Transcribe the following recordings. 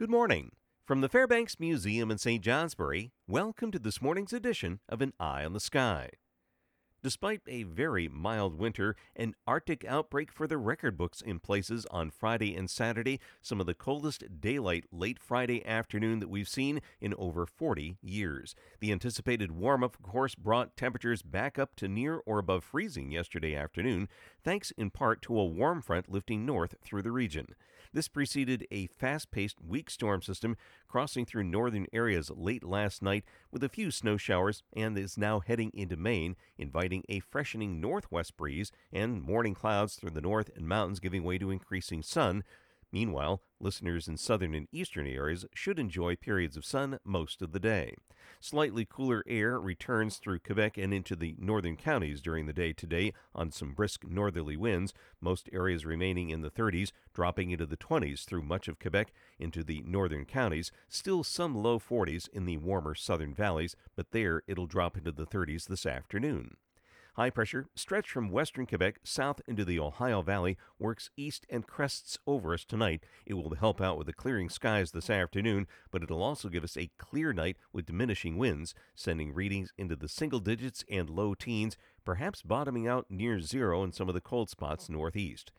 Good morning. From the Fairbanks Museum in St. Johnsbury, welcome to this morning's edition of An Eye on the Sky. Despite a very mild winter, an Arctic outbreak for the record books in places on Friday and Saturday, some of the coldest daylight late Friday afternoon that we've seen in over 40 years. The anticipated warm up, of course, brought temperatures back up to near or above freezing yesterday afternoon, thanks in part to a warm front lifting north through the region. This preceded a fast paced weak storm system crossing through northern areas late last night with a few snow showers and is now heading into Maine, inviting a freshening northwest breeze and morning clouds through the north and mountains giving way to increasing sun. Meanwhile, listeners in southern and eastern areas should enjoy periods of sun most of the day. Slightly cooler air returns through Quebec and into the northern counties during the day today on some brisk northerly winds, most areas remaining in the 30s, dropping into the 20s through much of Quebec into the northern counties, still some low 40s in the warmer southern valleys, but there it'll drop into the 30s this afternoon. High pressure, stretched from western Quebec south into the Ohio Valley, works east and crests over us tonight. It will help out with the clearing skies this afternoon, but it'll also give us a clear night with diminishing winds, sending readings into the single digits and low teens, perhaps bottoming out near zero in some of the cold spots northeast.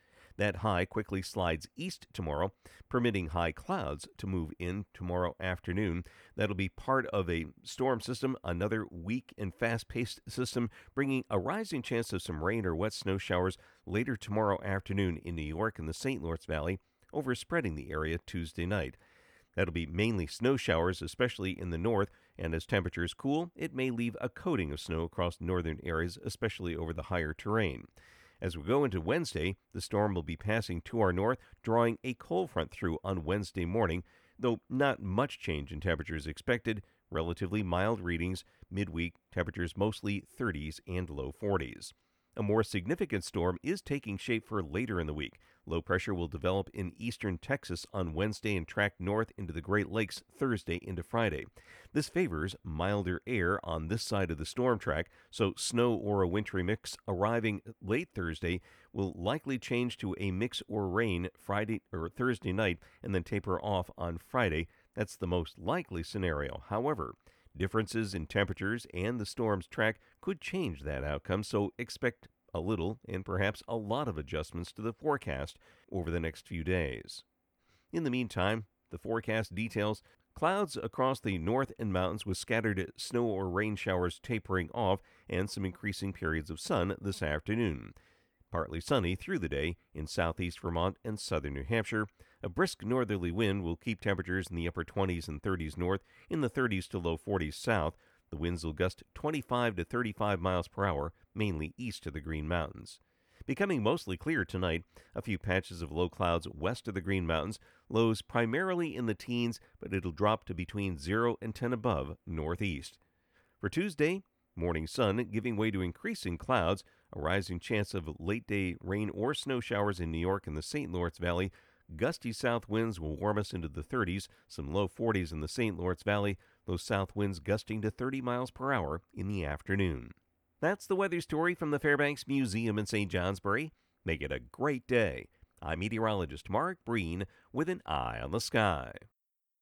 That high quickly slides east tomorrow, permitting high clouds to move in tomorrow afternoon. That'll be part of a storm system, another weak and fast paced system, bringing a rising chance of some rain or wet snow showers later tomorrow afternoon in New York and the St. Lawrence Valley, overspreading the area Tuesday night. That'll be mainly snow showers, especially in the north, and as temperatures cool, it may leave a coating of snow across northern areas, especially over the higher terrain. As we go into Wednesday, the storm will be passing to our north, drawing a cold front through on Wednesday morning, though not much change in temperatures expected. Relatively mild readings, midweek temperatures mostly 30s and low 40s. A more significant storm is taking shape for later in the week. Low pressure will develop in eastern Texas on Wednesday and track north into the Great Lakes Thursday into Friday. This favors milder air on this side of the storm track, so snow or a wintry mix arriving late Thursday will likely change to a mix or rain Friday or Thursday night and then taper off on Friday. That's the most likely scenario. However, Differences in temperatures and the storm's track could change that outcome, so expect a little and perhaps a lot of adjustments to the forecast over the next few days. In the meantime, the forecast details clouds across the north and mountains with scattered snow or rain showers tapering off and some increasing periods of sun this afternoon. Partly sunny through the day in southeast Vermont and southern New Hampshire. A brisk northerly wind will keep temperatures in the upper 20s and 30s north, in the 30s to low 40s south. The winds will gust 25 to 35 miles per hour, mainly east of the Green Mountains. Becoming mostly clear tonight, a few patches of low clouds west of the Green Mountains, lows primarily in the teens, but it'll drop to between 0 and 10 above northeast. For Tuesday, morning sun giving way to increasing clouds, a rising chance of late day rain or snow showers in New York and the St. Lawrence Valley. Gusty south winds will warm us into the 30s, some low 40s in the St. Lawrence Valley, those south winds gusting to 30 miles per hour in the afternoon. That's the weather story from the Fairbanks Museum in St. Johnsbury. Make it a great day. I'm meteorologist Mark Breen with an eye on the sky.